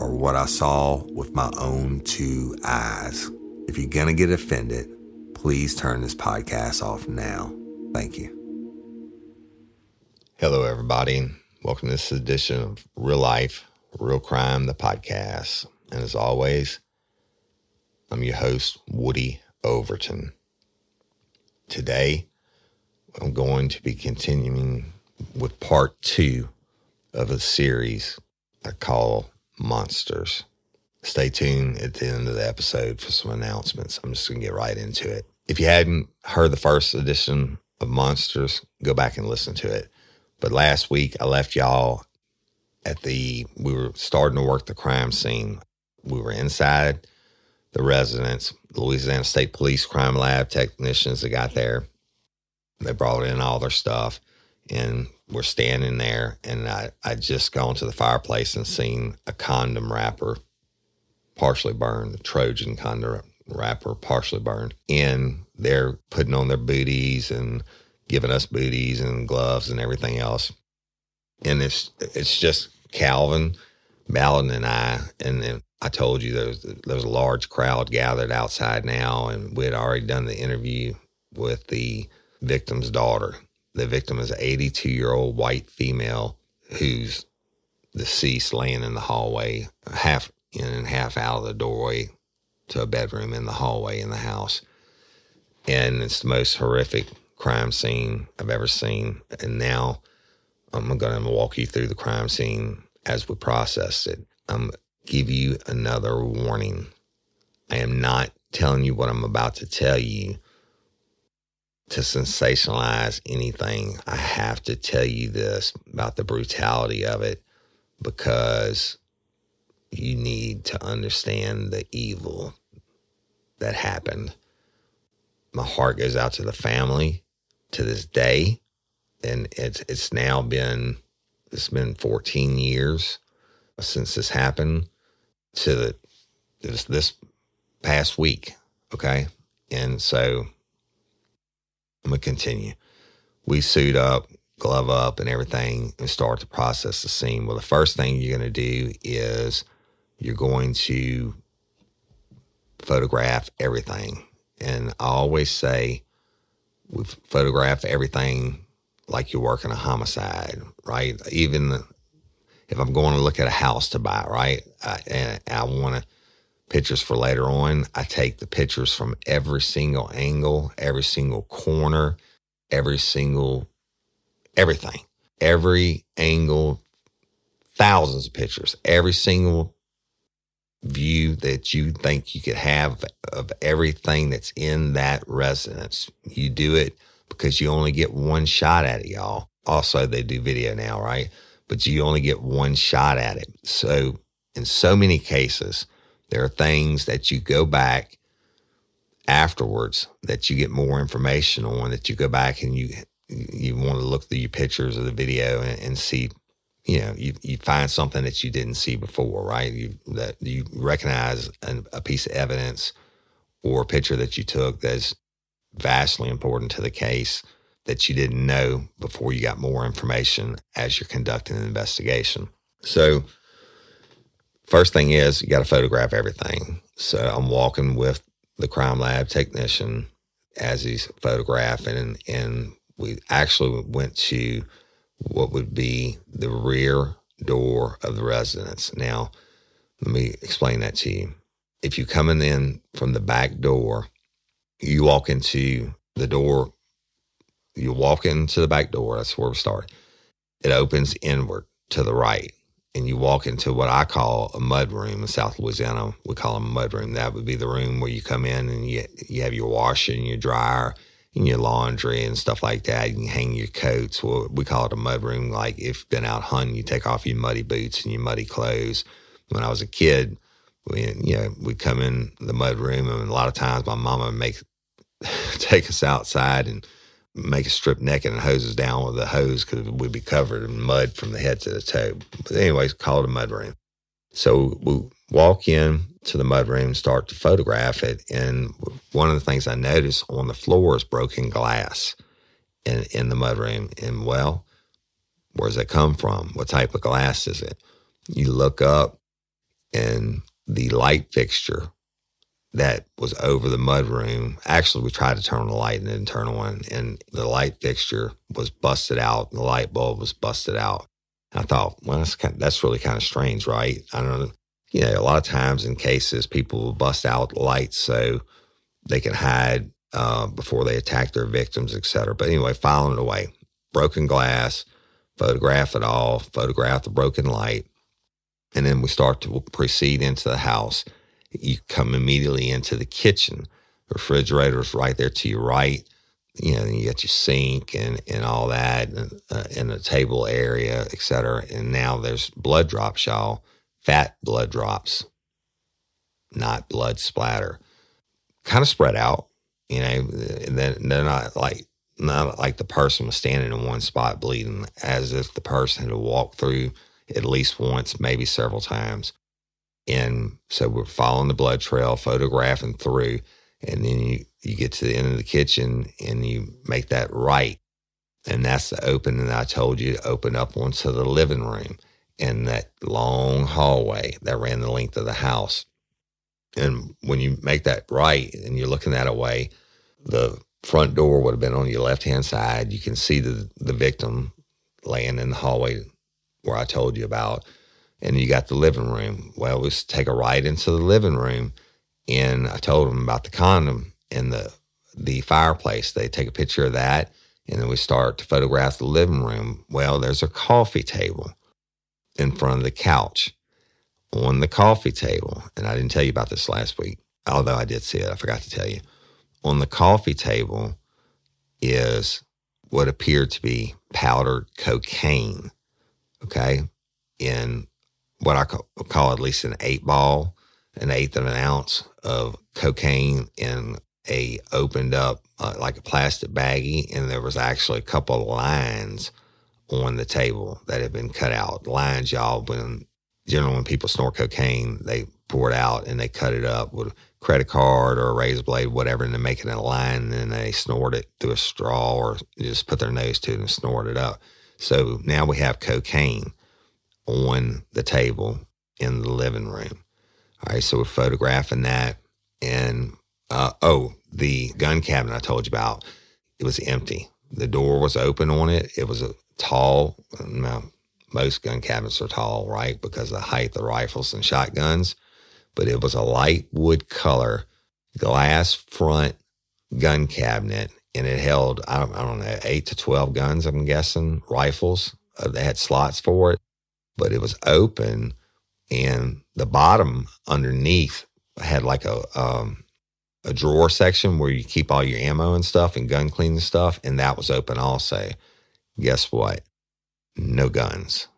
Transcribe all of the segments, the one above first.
are what I saw with my own two eyes. If you're going to get offended, please turn this podcast off now. Thank you. Hello, everybody. Welcome to this edition of Real Life, Real Crime, the podcast. And as always, I'm your host, Woody Overton. Today, I'm going to be continuing with part two of a series I call Monsters. Stay tuned at the end of the episode for some announcements. I'm just going to get right into it. If you hadn't heard the first edition of Monsters, go back and listen to it. But last week, I left y'all at the, we were starting to work the crime scene. We were inside the residence, Louisiana State Police Crime Lab technicians that got there. They brought in all their stuff and we're standing there. And I, I just gone to the fireplace and seen a condom wrapper partially burned, the Trojan condom wrapper partially burned. And they're putting on their booties and giving us booties and gloves and everything else. And it's it's just Calvin, Ballard, and I. And then I told you there's there's a large crowd gathered outside now, and we had already done the interview with the victim's daughter. The victim is an 82 year old white female who's deceased, laying in the hallway, half in and half out of the doorway to a bedroom in the hallway in the house. And it's the most horrific crime scene I've ever seen. And now I'm going to walk you through the crime scene as we process it. I'm give you another warning. I am not telling you what I'm about to tell you to sensationalize anything. I have to tell you this about the brutality of it because you need to understand the evil that happened. My heart goes out to the family to this day. And it's it's now been it's been 14 years since this happened to the, this this past week. Okay. And so I'm gonna continue. We suit up, glove up, and everything, and start to process the scene. Well, the first thing you're gonna do is you're going to photograph everything. And I always say we photograph everything like you're working a homicide, right? Even if I'm going to look at a house to buy, right? I, and I want to pictures for later on. I take the pictures from every single angle, every single corner, every single everything, every angle, thousands of pictures, every single view that you think you could have of everything that's in that residence. You do it because you only get one shot at it, y'all. Also, they do video now, right? but you only get one shot at it. So, in so many cases, there are things that you go back afterwards that you get more information on that you go back and you you want to look through your pictures of the video and, and see you know you, you find something that you didn't see before right? You that you recognize an, a piece of evidence or a picture that you took that's vastly important to the case that you didn't know before you got more information as you're conducting an investigation. So first thing is you got to photograph everything so i'm walking with the crime lab technician as he's photographing and, and we actually went to what would be the rear door of the residence. Now, let me explain that to you. If you're coming in from the back door, you walk into the door, you walk into the back door, that's where we start. It opens inward to the right, and you walk into what I call a mud room in South Louisiana. We call them mud room. That would be the room where you come in and you, you have your washer and your dryer and your laundry and stuff like that. You can hang your coats. Well, we call it a mud room. Like if been out hunting, you take off your muddy boots and your muddy clothes. When I was a kid, we you know we'd come in the mud room, and a lot of times my mama would make take us outside and make a strip naked and hose us down with a hose because we'd be covered in mud from the head to the toe. But anyways, call it a mud room. So we walk in to the mudroom, start to photograph it. And one of the things I noticed on the floor is broken glass in, in the mud mudroom. And well, where does that come from? What type of glass is it? You look up and the light fixture that was over the mudroom. Actually, we tried to turn on the light and didn't turn on, and the light fixture was busted out. The light bulb was busted out. I thought, well, that's kind of, that's really kind of strange, right? I don't know you know, a lot of times in cases, people will bust out lights so they can hide uh, before they attack their victims, et cetera. But anyway, filing it away. Broken glass, photograph it all, photograph the broken light. And then we start to proceed into the house. You come immediately into the kitchen. The refrigerator is right there to your right. You know, you got your sink and, and all that, and, uh, and the table area, et cetera. And now there's blood drops, y'all fat blood drops, not blood splatter. Kind of spread out, you know, then they're not like not like the person was standing in one spot bleeding, as if the person had walked through at least once, maybe several times. And so we're following the blood trail, photographing through, and then you, you get to the end of the kitchen and you make that right. And that's the opening that I told you to open up onto the living room and that long hallway that ran the length of the house. And when you make that right and you're looking that way, the front door would have been on your left hand side. You can see the, the victim laying in the hallway where I told you about. And you got the living room. Well, let's take a ride into the living room. And I told them about the condom and the the fireplace. They take a picture of that and then we start to photograph the living room. Well, there's a coffee table in front of the couch on the coffee table. And I didn't tell you about this last week, although I did see it. I forgot to tell you. On the coffee table is what appeared to be powdered cocaine, okay, in what I call, at least an eight ball, an eighth of an ounce of cocaine in a opened up uh, like a plastic baggie, and there was actually a couple of lines on the table that had been cut out. Lines, y'all, when generally when people snort cocaine, they pour it out and they cut it up with a credit card or a razor blade, whatever, and they make it in a line and then they snort it through a straw or just put their nose to it and snort it up. So now we have cocaine on the table in the living room. All right, so we're photographing that. And uh, oh, the gun cabinet I told you about, it was empty. The door was open on it. It was a tall. Now, most gun cabinets are tall, right? Because of the height of rifles and shotguns. But it was a light wood color glass front gun cabinet, and it held, I don't, I don't know, eight to 12 guns, I'm guessing, rifles. Uh, they had slots for it, but it was open, and the bottom underneath had like a, um, a drawer section where you keep all your ammo and stuff and gun cleaning stuff, and that was open also guess what? No guns.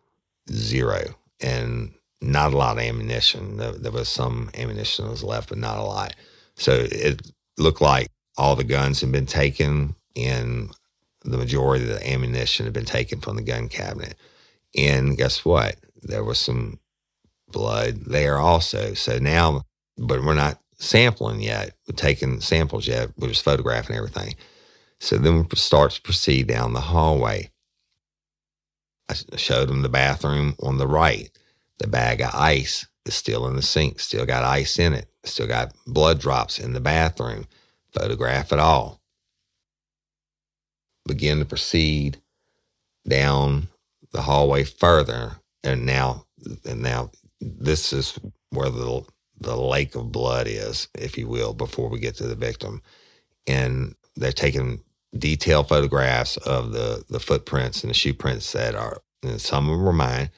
zero and not a lot of ammunition. There, there was some ammunition that was left, but not a lot. So it looked like all the guns had been taken and the majority of the ammunition had been taken from the gun cabinet. And guess what? There was some blood there also. So now, but we're not sampling yet, we're taking samples yet, we're just photographing everything. So then we start to proceed down the hallway. I showed them the bathroom on the right. The bag of ice is still in the sink, still got ice in it, still got blood drops in the bathroom. Photograph it all. Begin to proceed down the hallway further, and now, and now, this is where the the lake of blood is, if you will, before we get to the victim, and they're taking detailed photographs of the the footprints and the shoe prints that are. and some of them were mine,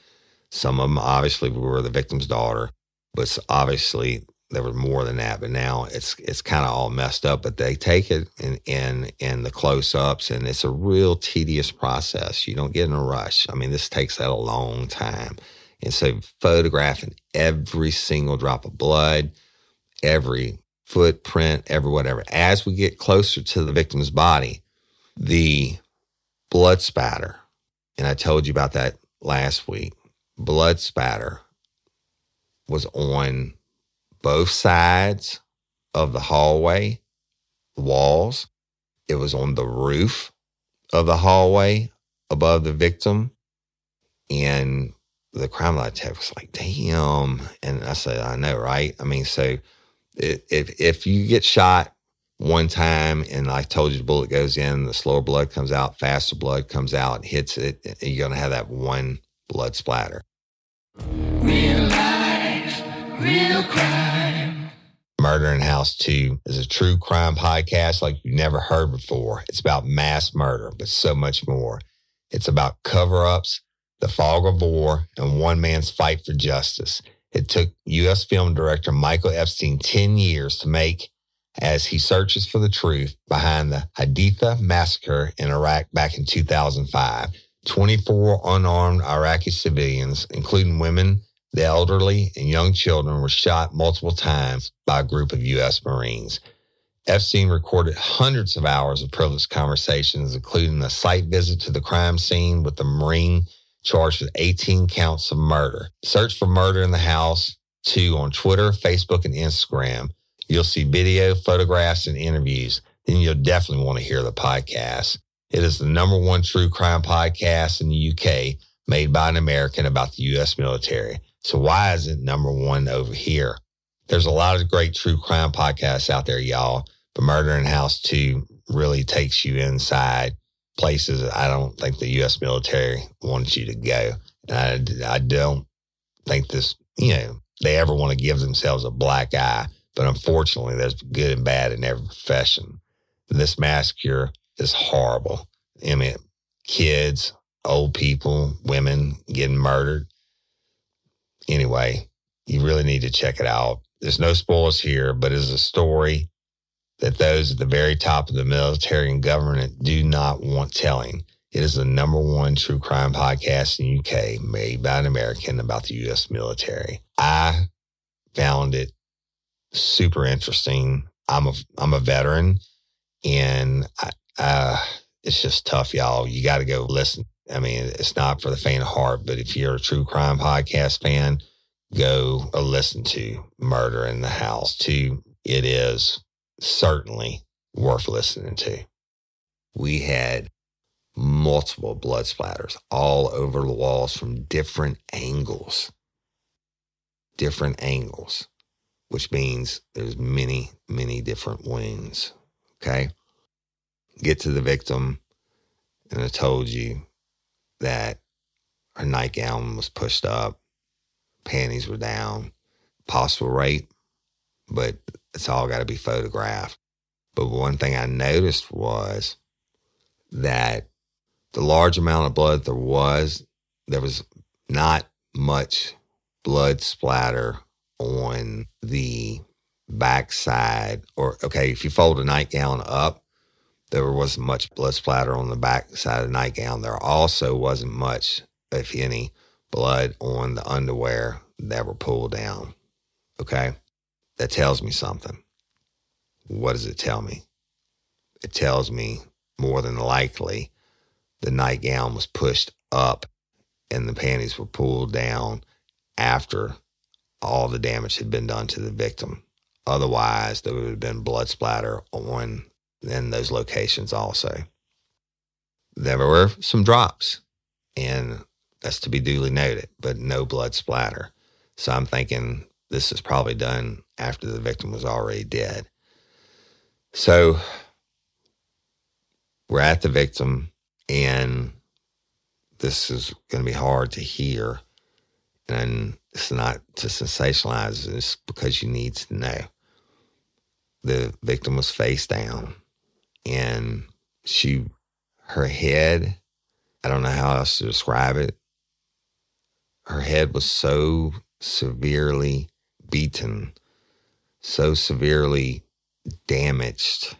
some of them obviously were the victim's daughter, but obviously there was more than that. But now it's it's kind of all messed up. But they take it in in in the close ups, and it's a real tedious process. You don't get in a rush. I mean, this takes that a long time. And so photographing every single drop of blood, every footprint, every whatever. As we get closer to the victim's body, the blood spatter, and I told you about that last week, blood spatter was on both sides of the hallway walls. It was on the roof of the hallway above the victim. And the crime lab tech was like, damn. And I said, I know, right? I mean, so if, if you get shot one time and I told you the bullet goes in, the slower blood comes out, faster blood comes out, hits it, you're to have that one blood splatter. Real crime. Murder in Haditha is a true crime podcast like you've never heard before. It's about mass murder, but so much more. It's about cover ups, the fog of war, and one man's fight for justice. It took U.S. film director Michael Epstein 10 years to make as he searches for the truth behind the Haditha massacre in Iraq back in 2005. 24 unarmed Iraqi civilians, including women, the elderly, and young children, were shot multiple times by a group of U.S. Marines. Epstein recorded hundreds of hours of privileged conversations, including a site visit to the crime scene with the Marine charged with 18 counts of murder. Search for Murder in the House 2 on Twitter, Facebook, and Instagram. You'll see video, photographs, and interviews. Then you'll definitely want to hear the podcast. It is the number one true crime podcast in the UK made by an American about the U.S. military. So why is it number one over here? There's a lot of great true crime podcasts out there, y'all. But Murder in Haditha really takes you inside places I don't think the U.S. military wants you to go. And I, I don't think this, you know, they ever want to give themselves a black eye. But unfortunately, there's good and bad in every profession. This massacre is horrible. I mean, kids, old people, women getting murdered. Anyway, you really need to check it out. There's no spoilers here, but it's a story that those at the very top of the military and government do not want telling. It is the number one true crime podcast in the UK made by an American about the U.S. military. I found it super interesting. I'm a I'm a veteran, and I, uh, it's just tough, y'all. You got to go listen. I mean, it's not for the faint of heart, but if you're a true crime podcast fan, go uh, listen to Murder in the House. Too, it is certainly worth listening to. We had multiple blood splatters all over the walls from different angles. Different angles, which means there's many, many different wounds. Okay get to the victim, and I told you that her nightgown was pushed up, panties were down, possible rape, but it's all got to be photographed. But one thing I noticed was that the large amount of blood there was, there was not much blood splatter on the backside. Or, okay, if you fold a nightgown up, there wasn't much blood splatter on the back side of the nightgown. There also wasn't much, if any, blood on the underwear that were pulled down. Okay. That tells me something. What does it tell me? It tells me more than likely the nightgown was pushed up and the panties were pulled down after all the damage had been done to the victim. Otherwise, there would have been blood splatter on in those locations also. There were some drops, and that's to be duly noted, but no blood splatter. So I'm thinking this is probably done after the victim was already dead. So we're at the victim, and this is going to be hard to hear. And it's not to sensationalize, it's because you need to know. The victim was face down, and she, her head, I don't know how else to describe it. Her head was so severely beaten, so severely damaged.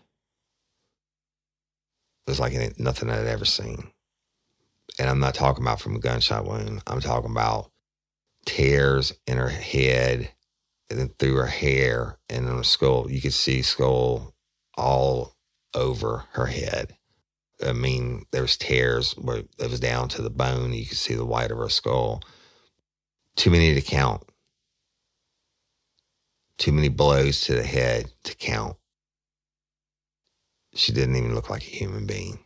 It was like nothing I'd ever seen. And I'm not talking about from a gunshot wound. I'm talking about tears in her head and then through her hair and in her skull. You could see skull all over her head. I mean, there's tears where it was down to the bone. You could see the white of her skull. Too many to count. Too many blows to the head to count. She didn't even look like a human being.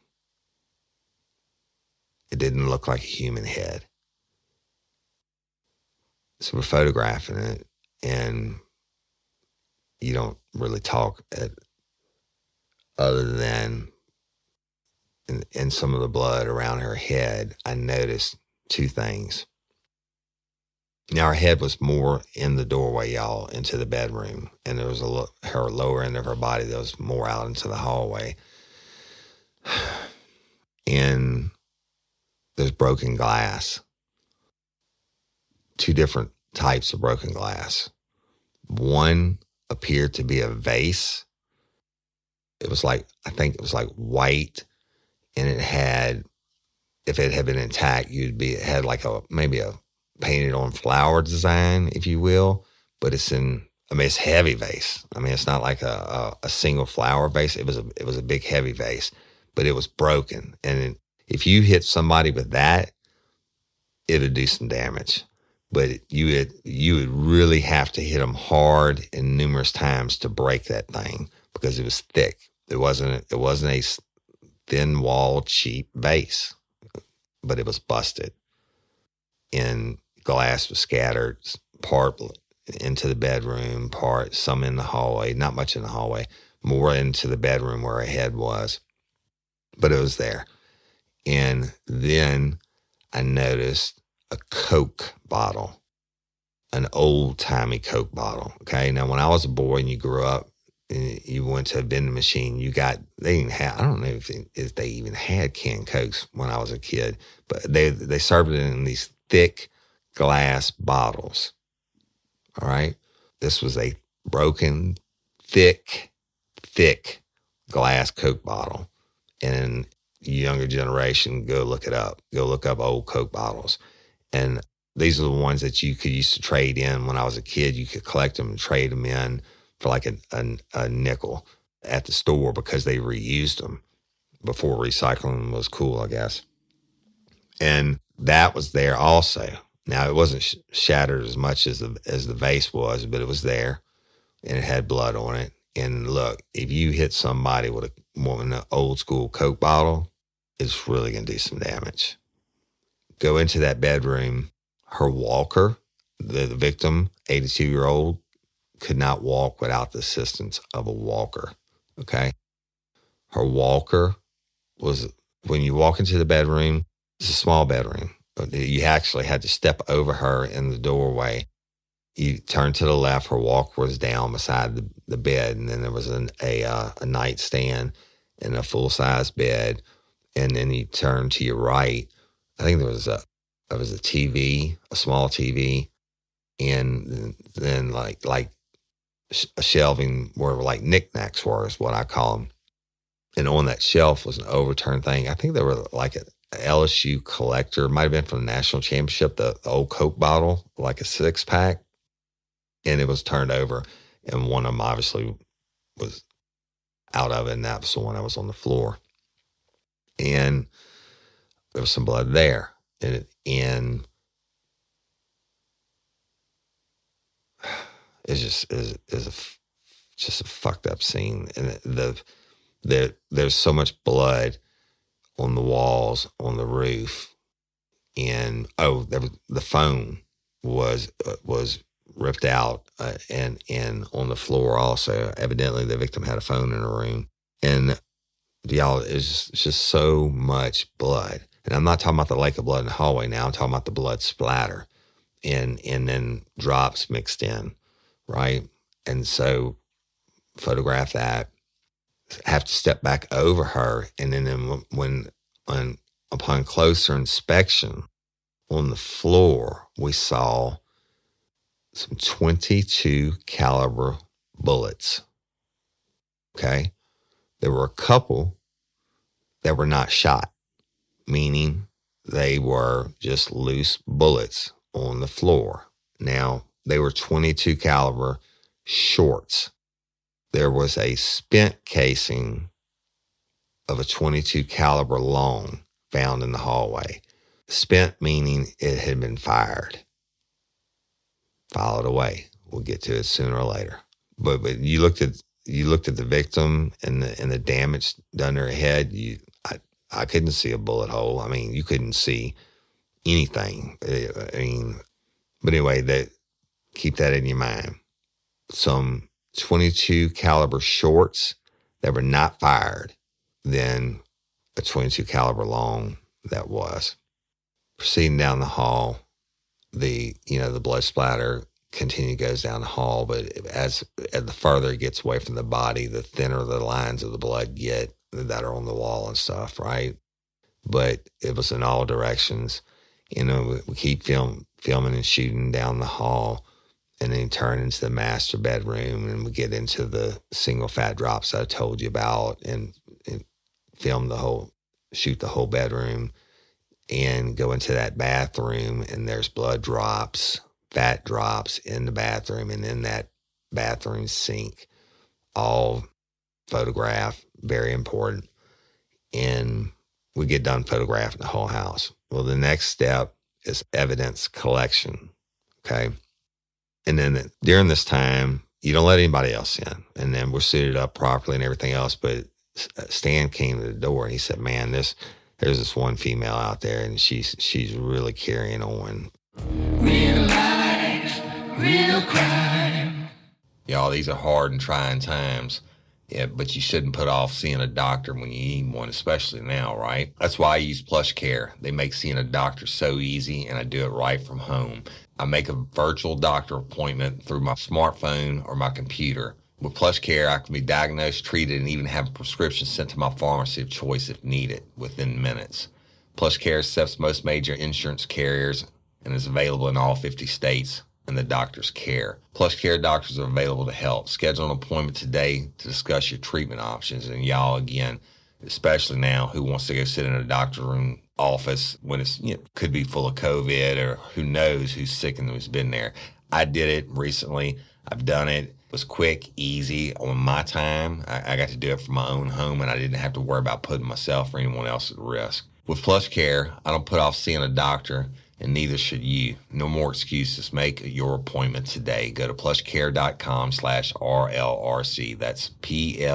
It didn't look like a human head. So we're photographing it, and you don't really talk at, other than in, in some of the blood around her head. I noticed two things. Now her head was more in the doorway, y'all, into the bedroom, and there was a lo- her lower end of her body that was more out into the hallway. And there's broken glass. Two different types of broken glass. One appeared to be a vase. It was like I think it was like white, and it had, if it had been intact, you'd be it had like a maybe a painted on flower design, if you will, but it's in. I mean, it's heavy vase. I mean, it's not like a, a, a single flower vase. It was a it was a big heavy vase, but it was broken. And if you hit somebody with that, it'd do some damage. But you would you would really have to hit them hard and numerous times to break that thing because it was thick. It wasn't it wasn't a thin wall cheap vase, but it was busted. And glass was scattered, part into the bedroom, part some in the hallway, not much in the hallway, more into the bedroom where her head was. But it was there. And then I noticed a Coke bottle, an old timey Coke bottle. Okay. Now, when I was a boy and you grew up, and you went to a vending machine, you got, they didn't have, I don't know if, if they even had canned Cokes when I was a kid, but they, they served it in these thick, glass bottles. All right. This was a broken, thick, thick glass Coke bottle. And younger generation, go look it up. Go look up old Coke bottles. And these are the ones that you could used to trade in when I was a kid. You could collect them and trade them in for like a, a, nickel at the store because they reused them before recycling was cool, I guess. And that was there also. Now it wasn't sh- shattered as much as the as the vase was, but it was there, and it had blood on it. And look, if you hit somebody with a with an old school Coke bottle, it's really gonna do some damage. Go into that bedroom. Her walker, the, the victim, 82 year old, could not walk without the assistance of a walker. Okay. Her walker was when you walk into the bedroom, it's a small bedroom But you actually had to step over her in the doorway. You turned to the left, her walker was down beside the, the bed, and then there was an, a, uh, a nightstand and a full size bed. And then you turned to your right. I think there was a there was a TV, a small TV, and then like like shelving where like knickknacks were is what I call them. And on that shelf was an overturned thing. I think there were like a, LSU collector, might have been from the national championship, the, the old Coke bottle, like a six pack, and it was turned over. And one of them obviously was out of it, and that was the one that was on the floor. And there was some blood there. And, and it's just is is a just a fucked up scene, and the the there's so much blood on the walls, on the roof, and oh, there was, the phone was uh, was ripped out uh, and and on the floor also. Evidently, the victim had a phone in her room, and y'all is just, just so much blood. And I'm not talking about the lake of blood in the hallway now. I'm talking about the blood splatter, and and then drops mixed in, right? And so photograph that have to step back over her. And then, then when, when upon closer inspection on the floor, we saw some 22 caliber bullets. Okay. There were a couple that were not shot, meaning they were just loose bullets on the floor. Now, they were 22 caliber shorts there was a spent casing of a 22 caliber long found in the hallway. Spent meaning it had been fired. Followed away. We'll get to it sooner or later. But but you looked at you looked at the victim and the and the damage done to her head. You I I couldn't see a bullet hole. I mean, you couldn't see anything. Eh, I mean, but anyway, that keep that in your mind. Some 22 caliber shorts that were not fired than a 22 caliber long that was. Proceeding down the hall, the you know the blood splatter continue goes down the hall, but as, as the further it gets away from the body, the thinner the lines of the blood get that are on the wall and stuff, right? But it was in all directions. You know, we, we keep film, filming and shooting down the hall and then turn into the master bedroom and we get into the single fat drops I told you about and, and film the whole shoot the whole bedroom and go into that bathroom and there's blood drops, fat drops in the bathroom and in that bathroom sink. All photograph, very important. And we get done photographing the whole house. Well, the next step is evidence collection. Okay. And then during this time, you don't let anybody else in. And then we're suited up properly and everything else. But uh, Stan came to the door and he said, "Man, this there's this one female out there, and she's she's really carrying on." Real life, real crime. Y'all, these are hard and trying times. Yeah, but you shouldn't put off seeing a doctor when you need one, especially now, right? That's why I use Plush Care. They make seeing a doctor so easy, and I do it right from home. I make a virtual doctor appointment through my smartphone or my computer. With Plush Care, I can be diagnosed, treated, and even have a prescription sent to my pharmacy of choice if needed within minutes. Plush Care accepts most major insurance carriers and is available in all 50 states and the doctor's care. Plush Care doctors are available to help. Schedule an appointment today to discuss your treatment options. And y'all, again, especially now, who wants to go sit in a doctor room office when it's you know, could be full of COVID or who knows who's sick and who's been there. I did it recently. I've done it. It was quick, easy on my time. I, I got to do it from my own home and I didn't have to worry about putting myself or anyone else at risk. With Plush Care, I don't put off seeing a doctor and neither should you. No more excuses. Make your appointment today. Go to plushcare.com slash RLRC. That's P-L-U-S-H-C-A-R-E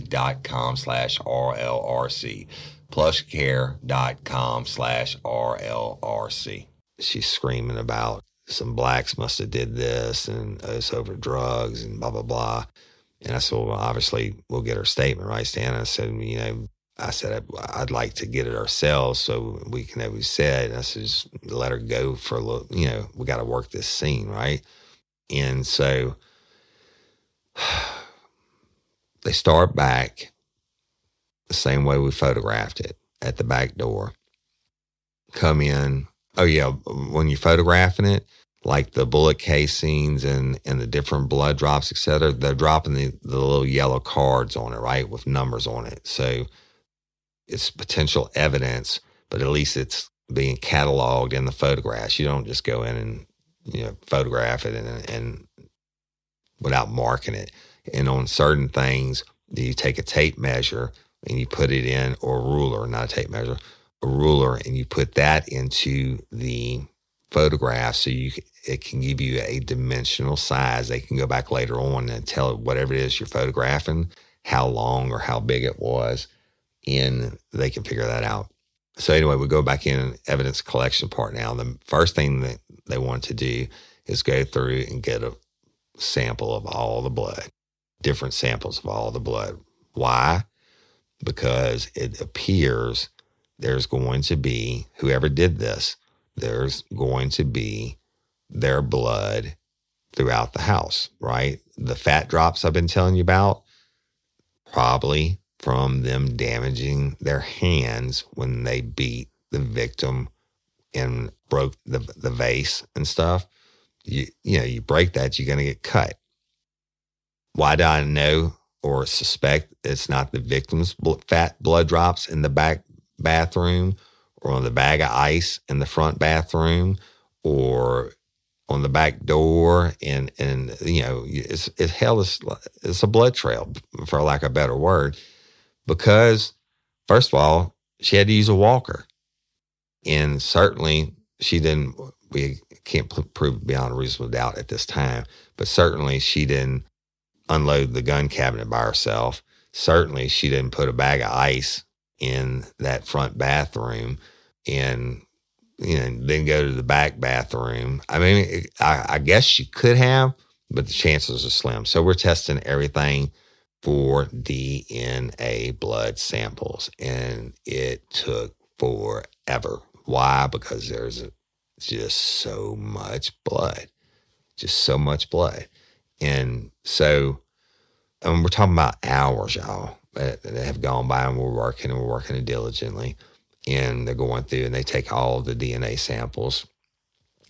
dot com slash RLRC. Plushcare.com slash RLRC. She's screaming about some blacks must have did this and it's over drugs and blah, blah, blah. And I said, well, obviously we'll get her statement, right, Stan? I said, you know, I said, I'd like to get it ourselves so we can, as we said, I said, just let her go for a little, you know, we got to work this scene, right? And so they start back the same way we photographed it at the back door. Come in. Oh, yeah. When you're photographing it, like the bullet casings and, and the different blood drops, et cetera, they're dropping the, the little yellow cards on it, right? With numbers on it. So, it's potential evidence, but at least it's being cataloged in the photographs. You don't just go in and you know photograph it and, and without marking it. And on certain things, you take a tape measure and you put it in, or a ruler, not a tape measure, a ruler, and you put that into the photograph so you it can give you a dimensional size. They can go back later on and tell whatever it is you're photographing how long or how big it was, and they can figure that out. So anyway, we go back in evidence collection part now. The first thing that they want to do is go through and get a sample of all the blood, different samples of all the blood. Why? Because it appears there's going to be, whoever did this, there's going to be their blood throughout the house, right? The fat drops I've been telling you about, probably from them damaging their hands when they beat the victim and broke the, the vase and stuff. You, you know, you break that, you're going to get cut. Why do I know or suspect it's not the victim's fat blood drops in the back bathroom or on the bag of ice in the front bathroom or on the back door and and you know it's it hell is it's a blood trail for lack of a better word because first of all she had to use a walker and certainly she didn't we can't prove beyond reasonable doubt at this time but certainly she didn't unload the gun cabinet by herself certainly she didn't put a bag of ice in that front bathroom and you know, then go to the back bathroom. I mean, I, I guess she could have, but the chances are slim. So we're testing everything for DNA blood samples, and it took forever. Why? Because there's just so much blood, just so much blood. And so, and we're talking about hours, y'all, that have gone by, and we're working and we're working diligently and they're going through and they take all the DNA samples.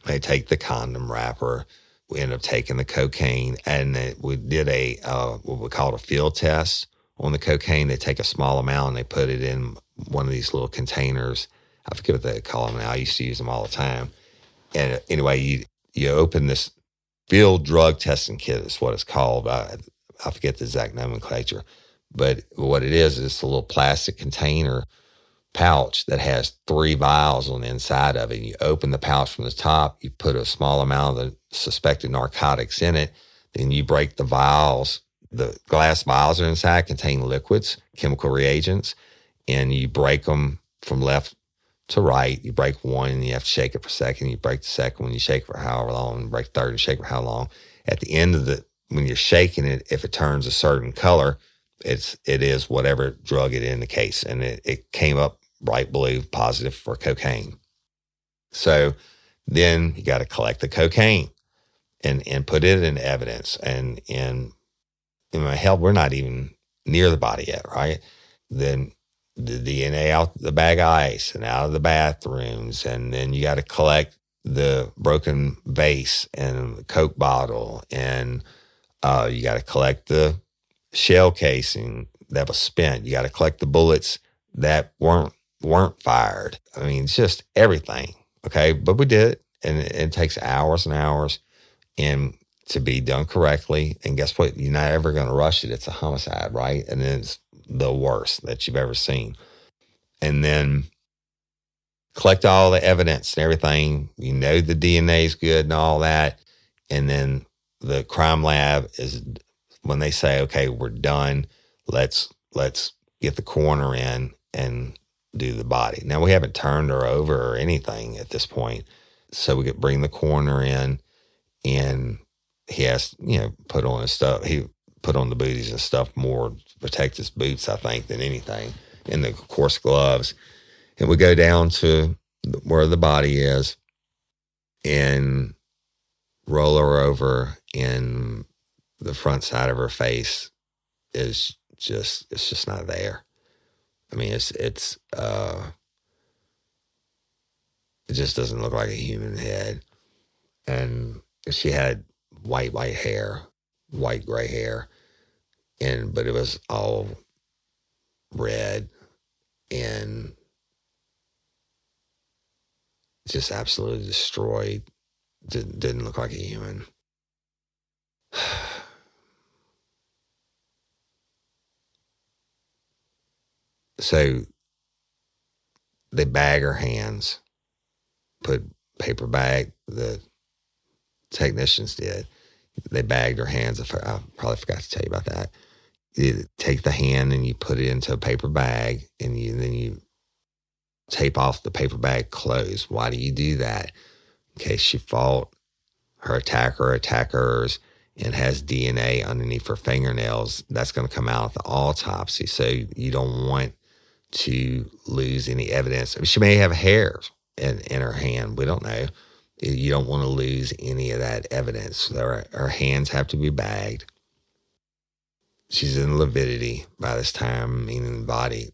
They take the condom wrapper. We end up taking the cocaine, and we did a uh, what we call a field test on the cocaine. They take a small amount and they put it in one of these little containers. I forget what they call them now. I used to use them all the time. And anyway, you you open this field drug testing kit is what it's called. I, I forget the exact nomenclature, but what it is is a little plastic container pouch that has three vials on the inside of it. You open the pouch from the top, you put a small amount of the suspected narcotics in it, then you break the vials. The glass vials are inside contain liquids, chemical reagents, and you break them from left to right. You break one and you have to shake it for a second. You break the second one, you shake for however long, break third and shake for how long. At the end of the when you're shaking it, if it turns a certain color, it's it is whatever drug it indicates. And it, it came up bright blue, positive for cocaine. So then you got to collect the cocaine and, and put it in evidence. And in my hell, we're not even near the body yet, right? Then the DNA out the bag of ice and out of the bathrooms. And then you got to collect the broken vase and the Coke bottle. And uh, you got to collect the shell casing that was spent. You got to collect the bullets that weren't weren't fired. I mean, it's just everything. Okay. But we did it. And it, it takes hours and hours and to be done correctly. And guess what? You're not ever going to rush it. It's a homicide, right? And then it's the worst that you've ever seen. And then collect all the evidence and everything. You know the DNA is good and all that. And then the crime lab is when they say, okay, we're done. Let's let's get the coroner in and do the body. Now we haven't turned her over or anything at this point, so we could bring the coroner in, and he has you know put on his stuff. He put on the booties and stuff more to protect his boots, I think, than anything, and the coarse gloves. And we go down to where the body is, and roll her over, and the front side of her face is just it's just not there I mean, it's it's uh, it just doesn't look like a human head. And she had white white hair, white gray hair, and but it was all red, and just absolutely destroyed. Didn't, didn't look like a human. so they bag her hands, put paper bag. The technicians did. They bagged her hands. I probably forgot to tell you about that. You take the hand and you put it into a paper bag, and you then you tape off the paper bag closed. Why do you do that? In case she fought her attacker attackers and has DNA underneath her fingernails, that's going to come out at the autopsy. So you don't want to lose any evidence. She may have hairs in, in her hand. We don't know. You don't want to lose any of that evidence. Her, her hands have to be bagged. She's in lividity by this time, meaning the body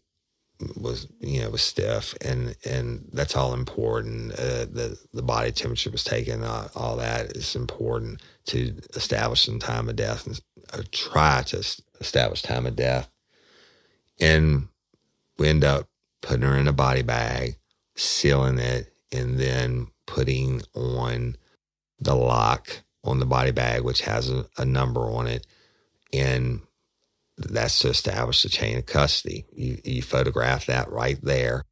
was you know was stiff and and that's all important uh, the the body temperature was taken uh, all that is important to establish some time of death and uh, try to establish time of death and we end up putting her in a body bag sealing it and then putting on the lock on the body bag which has a, a number on it and that's to establish the chain of custody. You, you photograph that right there.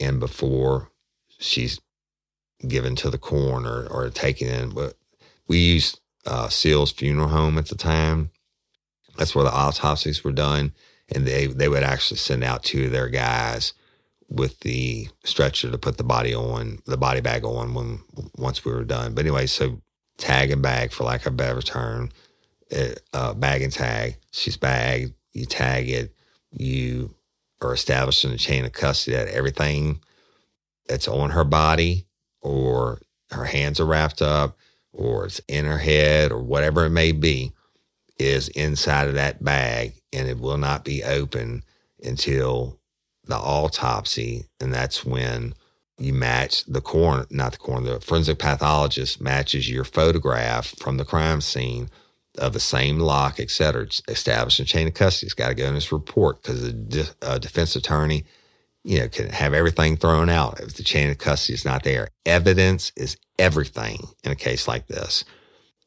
And before she's given to the coroner or taken in, but we used uh, Seale's Funeral Home at the time. That's where the autopsies were done. And they, they would actually send out two of their guys with the stretcher to put the body on, the body bag on when once we were done. But anyway, so tag and bag, for lack of a better term, uh, bag and tag. She's bagged. You tag it. You are establishing a chain of custody that everything that's on her body or her hands are wrapped up or it's in her head or whatever it may be is inside of that bag and it will not be open until the autopsy. And that's when you match the coroner, not the coroner, the forensic pathologist matches your photograph from the crime scene of the same lock, et cetera, establish a chain of custody. It's got to go in this report because a, defense attorney, you know, can have everything thrown out if the chain of custody is not there. Evidence is everything in a case like this.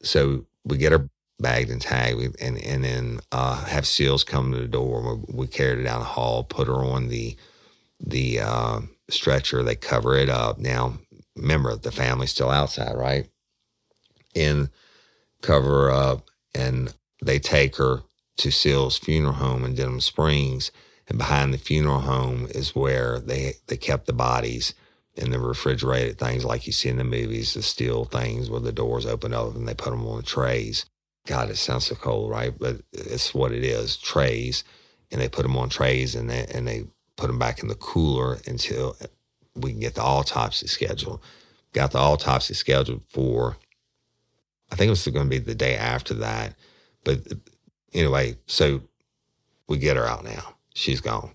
So we get her bagged and tagged, and and then uh, have seals come to the door. We, we carried her down the hall, put her on the the uh, stretcher. They cover it up. Now, remember, the family's still outside, right? And cover up and they take her to Seale's Funeral Home in Denham Springs. And behind the funeral home is where they, they kept the bodies in the refrigerated things like you see in the movies, the steel things where the doors open up and they put them on trays. God, it sounds so cold, right? But it's what it is trays. And they put them on trays and they, and they put them back in the cooler until we can get the autopsy scheduled. Got the autopsy scheduled for I think it was going to be the day after that. But anyway, so we get her out now. She's gone.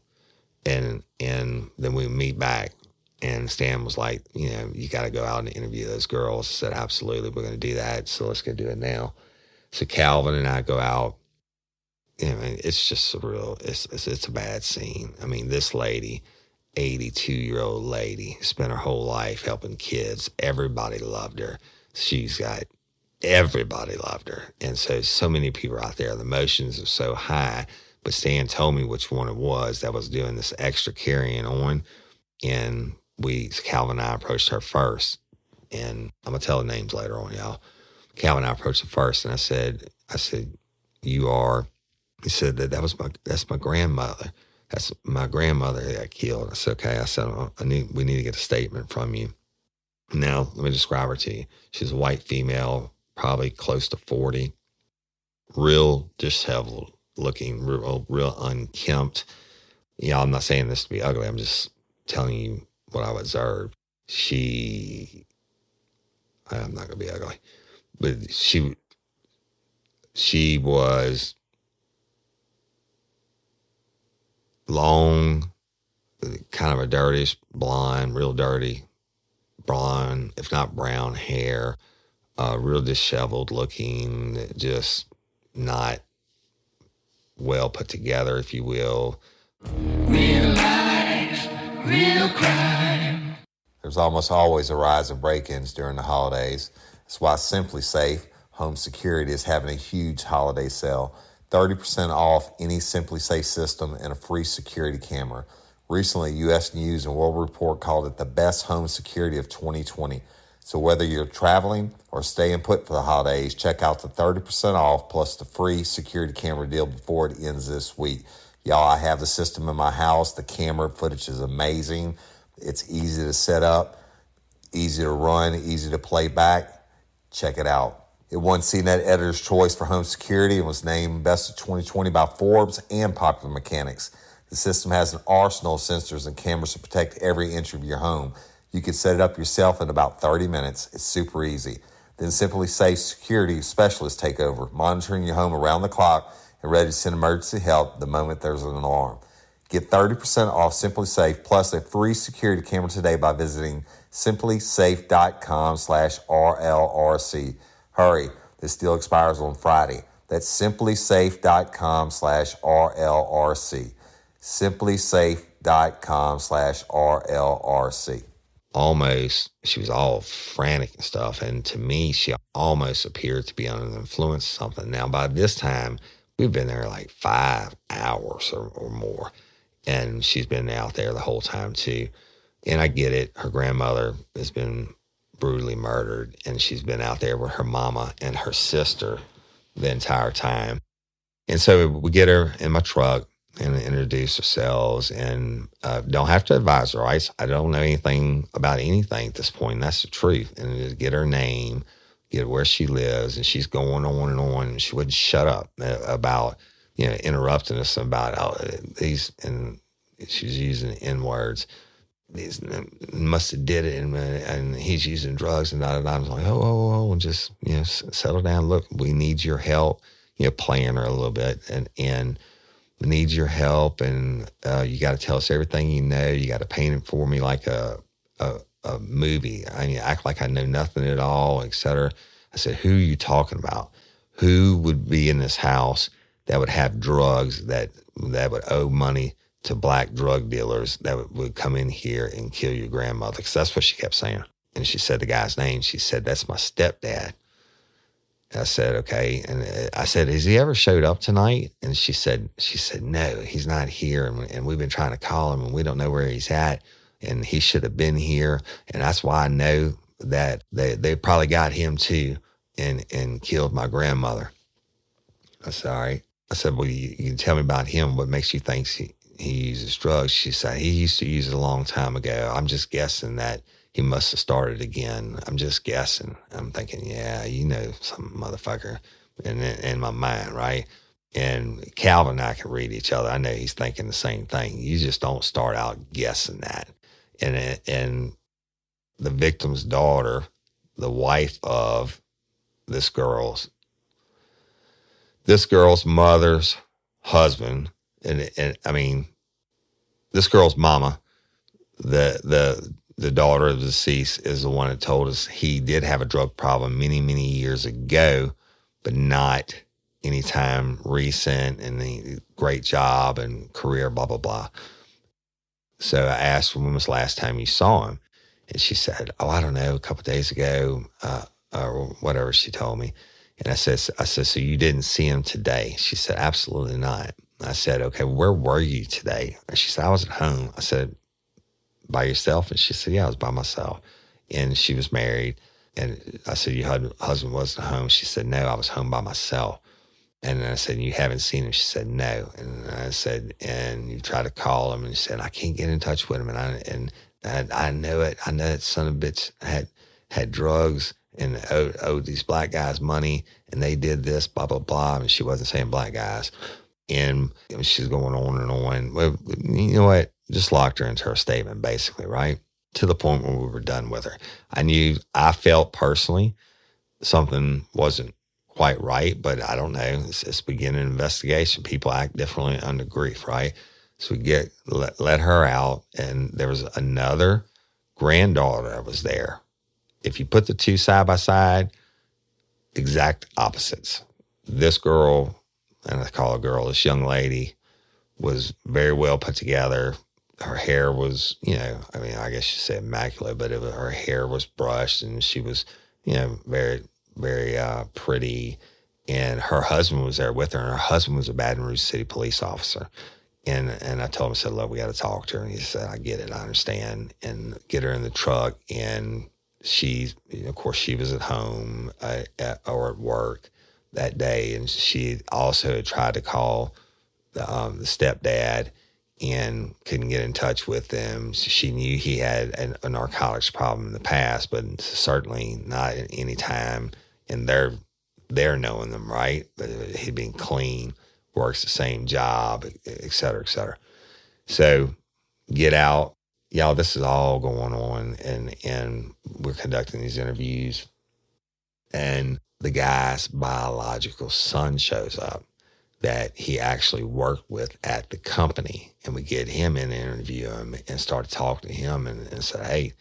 And and then we meet back and Stan was like, you know, you got to go out and interview those girls. I said, absolutely, we're going to do that. So let's go do it now. So Calvin and I go out. You know, it's just surreal. It's, it's, it's a bad scene. I mean, this lady, 82 year old lady, spent her whole life helping kids. Everybody loved her. She's got everybody loved her. And so, so many people out there, the emotions are so high. But Stan told me which one it was that was doing this extra carrying on. And we, Calvin and I approached her first. And I'm going to tell the names later on, y'all. Calvin and I approached her first. And I said, I said, you are, he said that that was my, that's my grandmother. That's my grandmother that got killed. I said, okay. I said, I need, we need to get a statement from you. Now, let me describe her to you. She's a white female, probably close to 40, real disheveled looking, real, oh, real unkempt. Yeah, I'm not saying this to be ugly. I'm just telling you what I've observed. She, I'm not gonna be ugly, but she, she was long, kind of a dirtish blonde, real dirty blonde, if not brown hair uh, real disheveled looking, just not well put together, if you will. Real life, Real crime. There's almost always a rise of break ins during the holidays. That's why SimpliSafe Home Security is having a huge holiday sale 30% off any SimpliSafe system and a free security camera. Recently, U.S. News and World Report called it the best home security of 2020. So whether you're traveling or staying put for the holidays, check out the 30% off plus the free security camera deal before it ends this week. Y'all, I have the system in my house. The camera footage is amazing. It's easy to set up, easy to run, easy to play back. Check it out. It won CNET Editor's Choice for Home Security and was named Best of 2020 by Forbes and Popular Mechanics. The system has an arsenal of sensors and cameras to protect every inch of your home. You can set it up yourself in about 30 minutes. It's super easy. Then SimpliSafe security specialists take over, monitoring your home around the clock and ready to send emergency help the moment there's an alarm. Get 30% off SimpliSafe plus a free security camera today by visiting simplisafe.com slash RLRC. Hurry, this deal expires on Friday. That's simplisafe.com slash RLRC. SimpliSafe.com slash RLRC. Almost, she was all frantic and stuff. And to me, she almost appeared to be under the influence of something. Now, by this time, we've been there like five hours or, or more. And she's been out there the whole time, too. And I get it. Her grandmother has been brutally murdered, and she's been out there with her mama and her sister the entire time. And so we get her in my truck and introduce ourselves and uh, don't have to advise her rights. I don't know anything about anything at this point. That's the truth. And just get her name, get where she lives. And she's going on and on. She wouldn't shut up uh, about, you know, interrupting us about uh, these, and she's using N words these must have did it and, and he's using drugs and da, I was like, oh, oh, oh, just, you know, settle down. Look, we need your help, you know, playing her a little bit and, and we need your help. And uh, you got to tell us everything you know. You got to paint it for me like a, a, a movie. I mean, act like I know nothing at all, et cetera. I said, who are you talking about? Who would be in this house that would have drugs that, that would owe money to black drug dealers that would, come in here and kill your grandmother. Because that's what she kept saying. And she said the guy's name. She said, That's my stepdad. I said, okay. And uh, I said, has he ever showed up tonight? And she said, she said, no, he's not here. And, and, we've been trying to call him and we don't know where he's at. And he should have been here. And that's why I know that they, they probably got him too and, and killed my grandmother. I said, all right. I said, well, you, you can tell me about him. What makes you think he, he uses drugs. She said he used to use it a long time ago. I'm just guessing that he must have started again. I'm just guessing. I'm thinking, yeah, you know, some motherfucker in in my mind, right? And Calvin and I can read each other. I know he's thinking the same thing. You just don't start out guessing that. And and the victim's daughter, the wife of this girl's this girl's mother's husband and and I mean, this girl's mama, the the the daughter of the deceased, is the one that told us he did have a drug problem many many years ago, but not anytime recent. And the great job and career, blah blah blah. So I asked when was the last time you saw him, and she said, "Oh, I don't know, a couple days ago, uh, or whatever." She told me. And I said, I said, so you didn't see him today? She said, absolutely not. I said, okay, where were you today? And she said, I was at home. I said, by yourself? And she said, yeah, I was by myself. And she was married. And I said, your husband wasn't home. She said, no, I was home by myself. And I said, you haven't seen him? She said, no. And I said, and you tried to call him and she said, I can't get in touch with him. And I, and I, I know it. I know that son of a bitch had, had drugs and owed, owed these black guys money and they did this, blah, blah, blah. And she wasn't saying black guys. And she's going on and on. Well, you know what? Just locked her into her statement, basically, right? To the point where we were done with her. I knew, I felt personally something wasn't quite right, but I don't know. It's, it's beginning an investigation. People act differently under grief, right? So we get let, let her out, and there was another granddaughter that was there. If you put the two side by side, exact opposites. This girl and I call a girl, this young lady was very well put together, her hair was, you know, I mean, I guess you say immaculate, but it her hair was brushed and she was, you know, very, very uh, pretty. And her husband was there with her, and her husband was a Baton Rouge City police officer. And and I told him, I said, look, we got to talk to her. And he said, I get it, I understand. And get her in the truck. And she, of course, she was at home uh, at, or at work that day. And she also tried to call the, um, the stepdad and couldn't get in touch with them. She knew he had an, a narcotics problem in the past, but certainly not at any time in their their knowing them, right? He'd been clean, works the same job, et cetera, et cetera. So get out. Y'all, this is all going on and and we're conducting these interviews. And the guy's biological son shows up that he actually worked with at the company. And we get him in and interview him and started talking to him and, and said, Hey,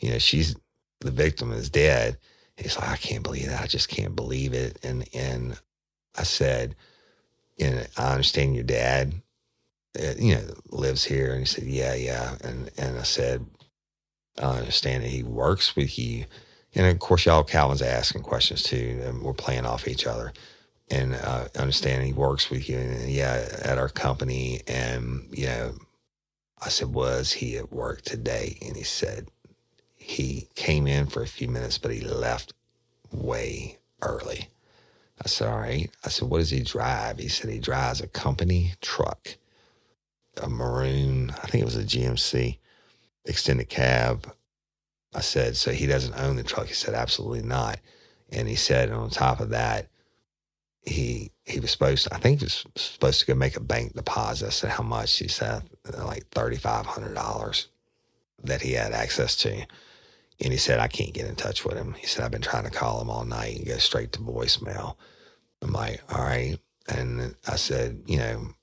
you know, she's the victim is dead. He's like, I can't believe that. I just can't believe it. And and I said, and I understand your dad, uh, you know, lives here. And he said, Yeah, yeah. And and I said, I understand that he works with you. And of course, y'all Calvin's asking questions too, and we're playing off each other and uh, understand he works with you. And yeah, at our company. And, you know, I said, Was he at work today? And he said, He came in for a few minutes, but he left way early. I said, All right. I said, What does he drive? He said, He drives a company truck, a maroon, I think it was a GMC extended cab. I said, So he doesn't own the truck? He said, Absolutely not. And he said, on top of that, he he was supposed to, I think he was supposed to go make a bank deposit. I said, how much? He said, uh, like $3,500 that he had access to. And he said, I can't get in touch with him. He said, I've been trying to call him all night and go straight to voicemail. I'm like, all right. And I said, you know,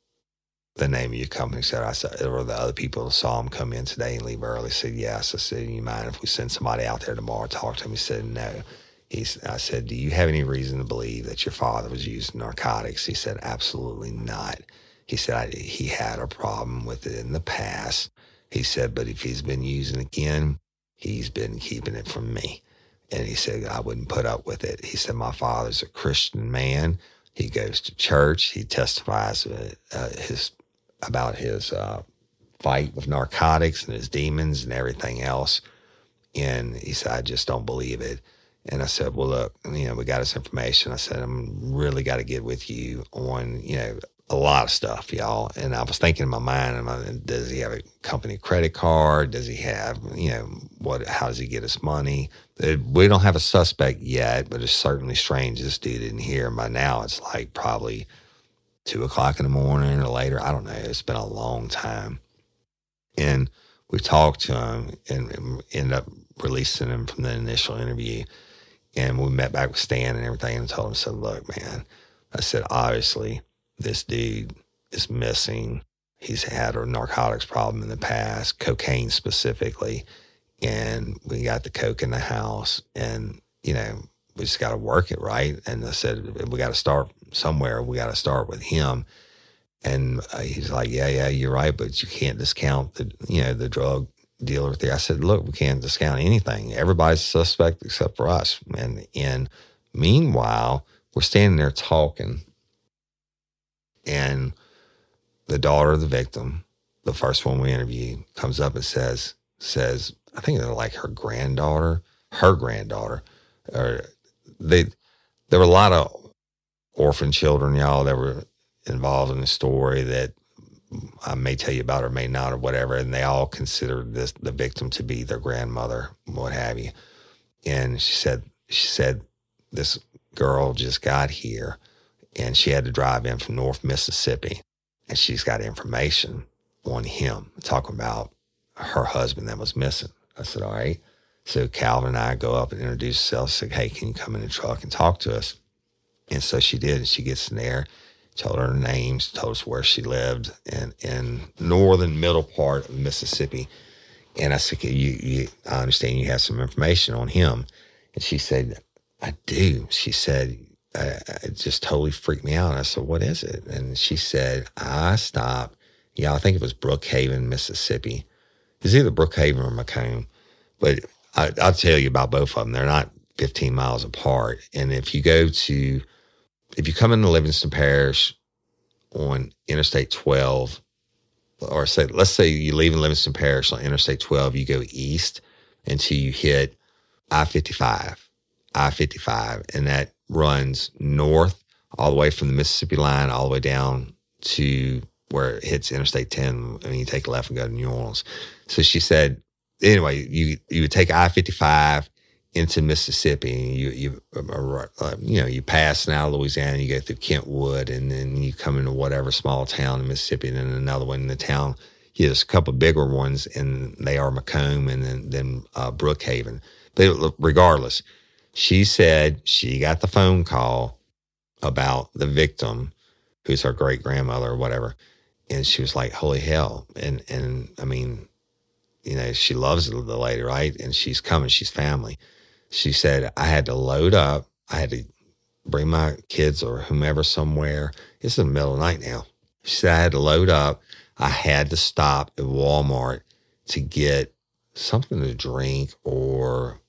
the name of your company. Said I said, or the other people saw him come in today and leave early said yes. I said, you mind if we send somebody out there tomorrow to talk to him? He said no. He's, I said, Do you have any reason to believe that your father was using narcotics? He said, Absolutely not. He said, He had a problem with it in the past. He said, But if he's been using again, he's been keeping it from me. And he said, I wouldn't put up with it. He said, My father's a Christian man. He goes to church. He testifies uh, his, about his uh, fight with narcotics and his demons and everything else. And he said, I just don't believe it. And I said, well, look, you know, we got this information. I said, I'm really got to get with you on, you know, a lot of stuff, y'all. And I was thinking in my mind, does he have a company credit card? Does he have, you know, what, how does he get his money? We don't have a suspect yet, but it's certainly strange this dude didn't hear. By now, it's like probably two o'clock in the morning or later. I don't know. It's been a long time. And we talked to him and ended up releasing him from the initial interview. And we met back with Stan and everything and told him, said, look, man, I said, obviously, this dude is missing. He's had a narcotics problem in the past, cocaine specifically. And we got the coke in the house and, you know, we just got to work it right. And I said, we got to start somewhere. We got to start with him. And uh, he's like, yeah, yeah, you're right, but you can't discount the, you know, the drug dealer there. I said, look, we can't discount anything. Everybody's suspect except for us. And, and meanwhile, we're standing there talking, and the daughter of the victim, the first one we interviewed, comes up and says, says, I think they're like her granddaughter, her granddaughter, or they, there were a lot of orphan children, y'all, that were involved in the story that I may tell you about or may not or whatever, and they all considered this the victim to be their grandmother, what have you. And she said she said this girl just got here and she had to drive in from North Mississippi and she's got information on him talking about her husband that was missing. I said, All right. So Calvin and I go up and introduce ourselves, say, Hey, can you come in the truck and talk to us? And so she did, and she gets in there told her names, told us where she lived in, in northern middle part of Mississippi. And I said, you, you, I understand you have some information on him. And she said, I do. She said, it just totally freaked me out. And I said, what is it? And she said, I stopped Yeah, I think it was Brookhaven, Mississippi. It's either Brookhaven or McComb, but I, I'll tell you about both of them. They're not 15 miles apart. And if you go to, if you come into Livingston Parish on Interstate 12, or say, let's say you leave in Livingston Parish on Interstate 12, you go east until you hit I 55, I 55, and that runs north all the way from the Mississippi line all the way down to where it hits Interstate 10 and you take a left and go to New Orleans. So she said, anyway, you you would take I 55 into Mississippi. You you uh, you know you pass now Louisiana, you go through Kentwood, and then you come into whatever small town in Mississippi, and then another one in the town. Yeah, there's a couple bigger ones, and they are McComb and then then uh, Brookhaven. But regardless, she said she got the phone call about the victim, who's her great grandmother or whatever, and she was like, "Holy hell!" And and I mean, you know, she loves the lady, right? And she's coming, she's family. She said, I had to load up, I had to bring my kids or whomever somewhere. It's in the middle of the night now. She said, I had to load up. I had to stop at Walmart to get something to drink or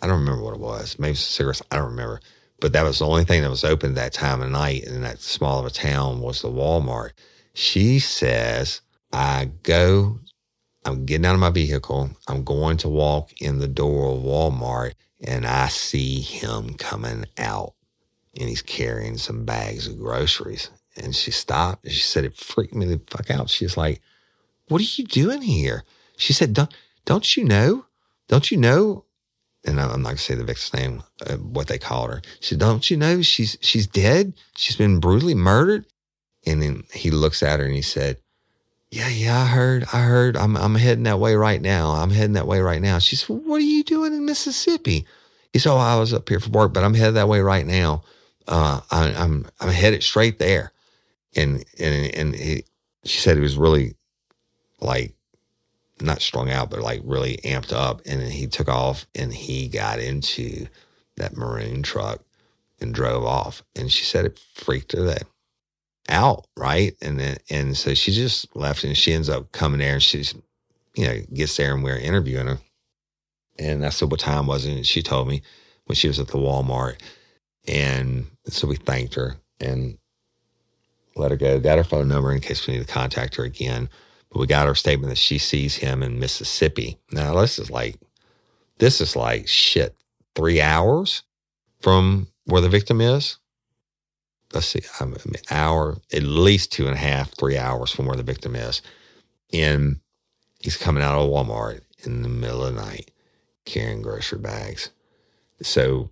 I don't remember what it was. Maybe cigarettes. I don't remember. But that was the only thing that was open that time of night in that small of a town was the Walmart. She says, I go I'm getting out of my vehicle. I'm going to walk in the door of Walmart and I see him coming out and he's carrying some bags of groceries. And she stopped and she said, it freaked me the fuck out. She's like, what are you doing here? She said, don't, don't you know? Don't you know? And I'm not to say the victim's name, uh, what they called her. She said, don't you know she's, she's dead? She's been brutally murdered. And then he looks at her and he said, yeah, yeah, I heard, I heard. I'm, I'm heading that way right now. I'm heading that way right now. She said, what are you doing in Mississippi? He said, oh, I was up here for work, but I'm headed that way right now. Uh, I, I'm, I'm headed straight there. And, and, and he, she said he was really like, not strung out, but like really amped up. And then he took off and he got into that maroon truck and drove off. And she said it freaked her that out, right? And then, and so she just left and she ends up coming there and she's, you know, gets there and we're interviewing her. And I said, what time was it? And she told me when she was at the Walmart. And so we thanked her and let her go. Got her phone number in case we need to contact her again. But we got her statement that she sees him in Mississippi. Now, this is like, this is like shit, three hours from where the victim is let's see, I an hour, at least two and a half, three hours from where the victim is. And he's coming out of Walmart in the middle of the night carrying grocery bags. So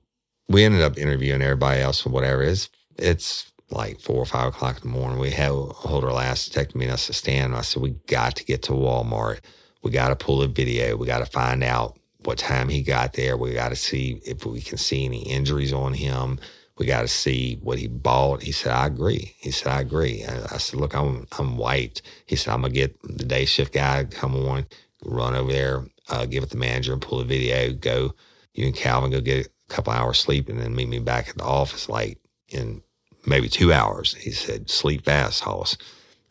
we ended up interviewing everybody else and whatever. It's, it's like four or five o'clock in the morning. We have hold our last detective meeting us to stand. I said, we got to get to Walmart. We got to pull a video. We got to find out what time he got there. We got to see if we can see any injuries on him we got to see what he bought. He said, I agree. He said, I agree. I, I said, look, I'm, I'm white. He said, I'm going to get the day shift guy come on, run over there, uh, give it the manager and pull a video, go, you and Calvin go get a couple hours sleep and then meet me back at the office like in maybe two hours. He said, sleep fast, Hoss.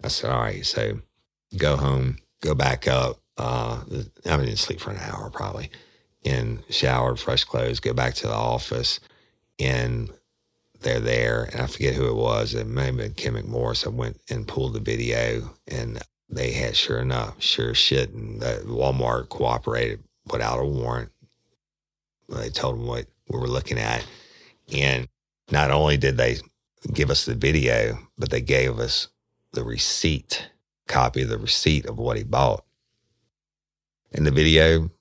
I said, all right. So go home, go back up. Uh, I didn't sleep for an hour probably and showered, fresh clothes, go back to the office and they're there, and I forget who it was. It may have been Kim McMorris. I went and pulled the video, and they had sure enough, sure shit, and Walmart cooperated, put out a warrant. They told them what we were looking at, and not only did they give us the video, but they gave us the receipt, copy of the receipt of what he bought. In the video,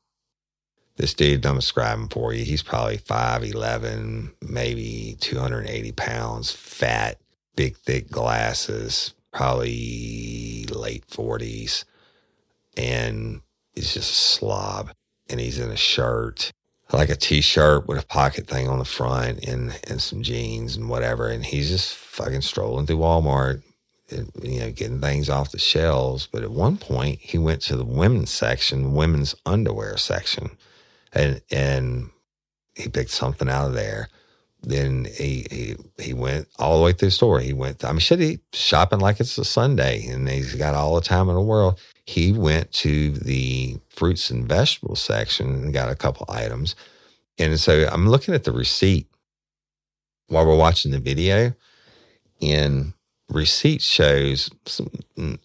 this dude, I'm describing for you. He's probably 5'11, maybe 280 pounds, fat, big, thick glasses, probably late 40s. And he's just a slob. And he's in a shirt, like a t shirt with a pocket thing on the front and, and some jeans and whatever. And he's just fucking strolling through Walmart, and, you know, getting things off the shelves. But at one point, he went to the women's section, women's underwear section and and he picked something out of there then he, he he went all the way through the store. He went. I mean, should he shopping like it's a Sunday, and he's got all the time in the world. He went to the fruits and vegetables section and got a couple items. And so I'm looking at the receipt while we're watching the video, and receipt shows some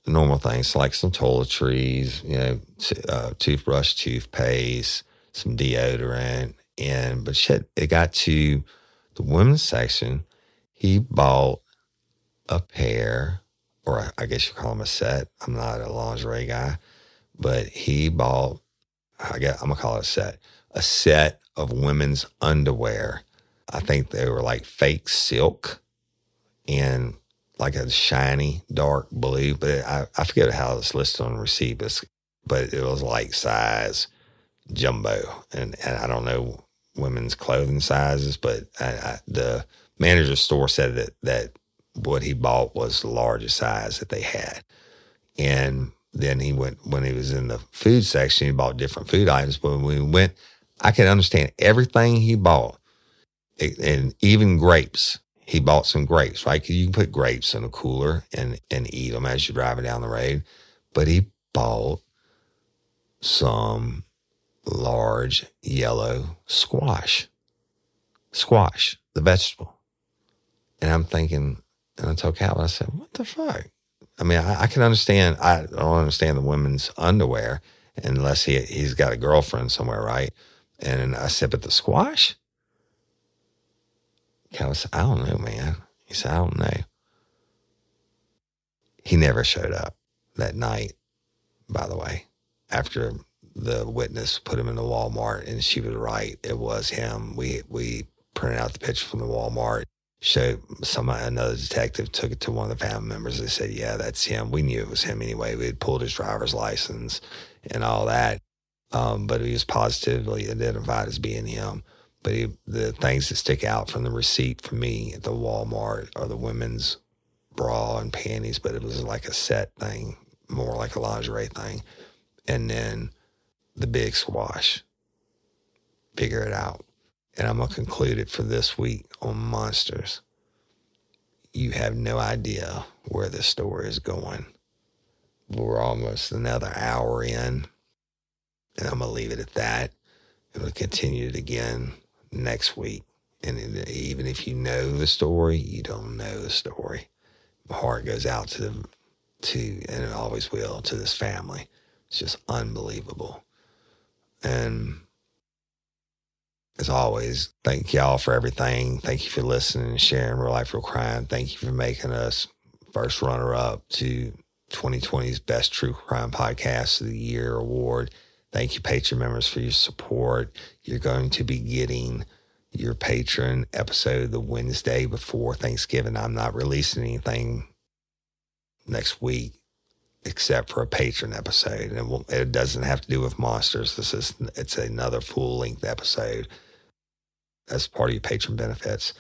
normal things like some toiletries, you know, uh, toothbrush, toothpaste, some deodorant, and but shit, it got to the women's section. He bought a pair, or I guess you call them a set. I'm not a lingerie guy, but he bought. I guess I'm gonna call it a set. A set of women's underwear. I think they were like fake silk and like a shiny dark blue, but I, I forget how it's listed on receipt, but, but it was like size jumbo. And, and I don't know women's clothing sizes, but I, I, the manager store said that, that what he bought was the largest size that they had. And then he went, when he was in the food section, he bought different food items. But when we went, I could understand everything he bought and even grapes he bought some grapes, right? Because you can put grapes in a cooler and, and eat them as you're driving down the road. But he bought some large yellow squash, squash, the vegetable. And I'm thinking, and I told Calvin, I said, what the fuck? I mean, I, I can understand, I don't understand the women's underwear unless he, he's got a girlfriend somewhere, right? And I said, but the squash? Cal said, I don't know, man. He said, I don't know. He never showed up that night, by the way, after the witness put him in the Walmart and she was right. It was him. We we printed out the picture from the Walmart, showed some another detective took it to one of the family members. They said, Yeah, that's him. We knew it was him anyway. We had pulled his driver's license and all that. Um, but he was positively identified as being him. But he, the things that stick out from the receipt for me at the Walmart are the women's bra and panties, but it was like a set thing, more like a lingerie thing. And then the big squash. Figure it out. And I'm going to conclude it for this week on monsters. You have no idea where this story is going. We're almost another hour in, and I'm going to leave it at that. And we'll continue it again next week. And even if you know the story, you don't know the story. My heart goes out to them, to, and it always will, to this family. It's just unbelievable. And as always, thank y'all for everything. Thank you for listening and sharing Real Life Real Crime. Thank you for making us first runner up to 2020's Best True Crime Podcast of the Year award. Thank you, Patreon members, for your support. You're going to be getting your patron episode the Wednesday before Thanksgiving. I'm not releasing anything next week except for a patron episode, and it, doesn't have to do with monsters. This is it's another full length episode as part of your patron benefits.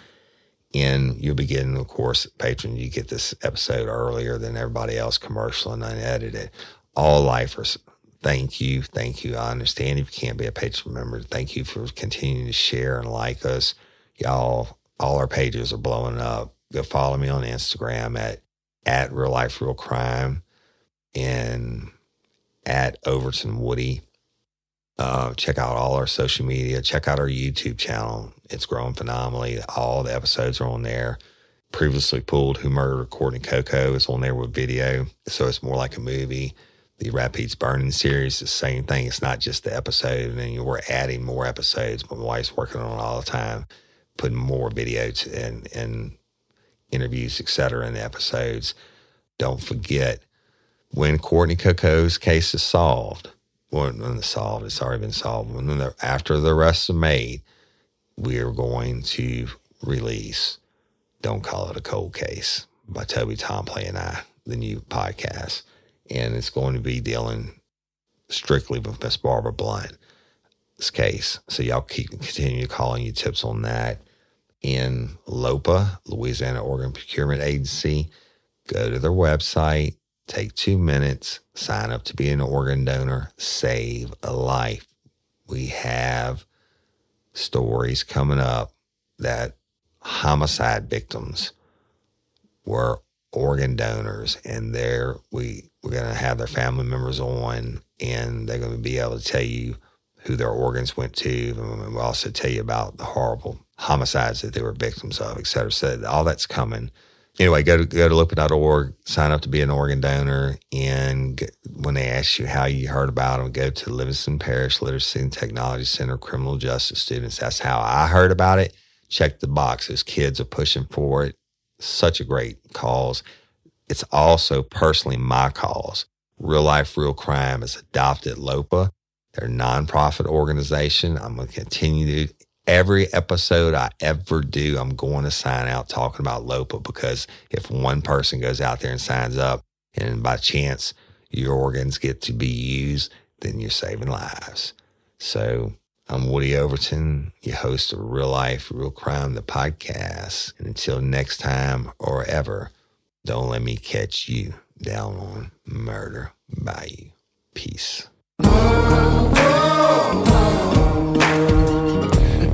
And you'll be getting, of course, patron. You get this episode earlier than everybody else, commercial and unedited. All lifers thank you. Thank you. I understand if you can't be a patron member. Thank you for continuing to share and like us. Y'all, all our pages are blowing up. Go follow me on Instagram at at real life real crime and at Overton Woody. Uh, check out all our social media. Check out our YouTube channel. It's growing phenomenally. All the episodes are on there. Previously pulled Who Murdered Courtney Coco is on there with video, so it's more like a movie the Rapides Burning series, the same thing. It's not just the episode, and we're adding more episodes. My wife's working on all the time, putting more videos and, and interviews, etc., in the episodes. Don't forget when Courtney Coco's case is solved. When, when it's solved, it's already been solved. When the, after the arrests are made, we are going to release "Don't Call It a Cold Case" by Toby Tomplay and I, the new podcast and it's going to be dealing strictly with Miss Barbara Blunt's case. So y'all keep continue calling you tips on that. In LOPA, Louisiana Organ Procurement Agency, go to their website, take two minutes, sign up to be an organ donor, save a life. We have stories coming up that homicide victims were organ donors, and there we we're going to have their family members on, and they're going to be able to tell you who their organs went to, and we'll also tell you about the horrible homicides that they were victims of, et cetera. So all that's coming. Anyway, go to go to lipid.org, sign up to be an organ donor, and get, when they ask you how you heard about them, go to Livingston Parish Literacy and Technology Center Criminal Justice Students. That's how I heard about it. Check the box; boxes. Kids are pushing for it. Such a great cause. It's also personally my cause. Real Life, Real Crime is adopted LOPA. They're a nonprofit organization. I'm going to continue to every episode I ever do, I'm going to sign out talking about LOPA because if one person goes out there and signs up and by chance your organs get to be used, then you're saving lives. So I'm Woody Overton, your host of Real Life, Real Crime, the podcast. And until next time or ever, don't let me catch you down on Murder Bayou. Peace.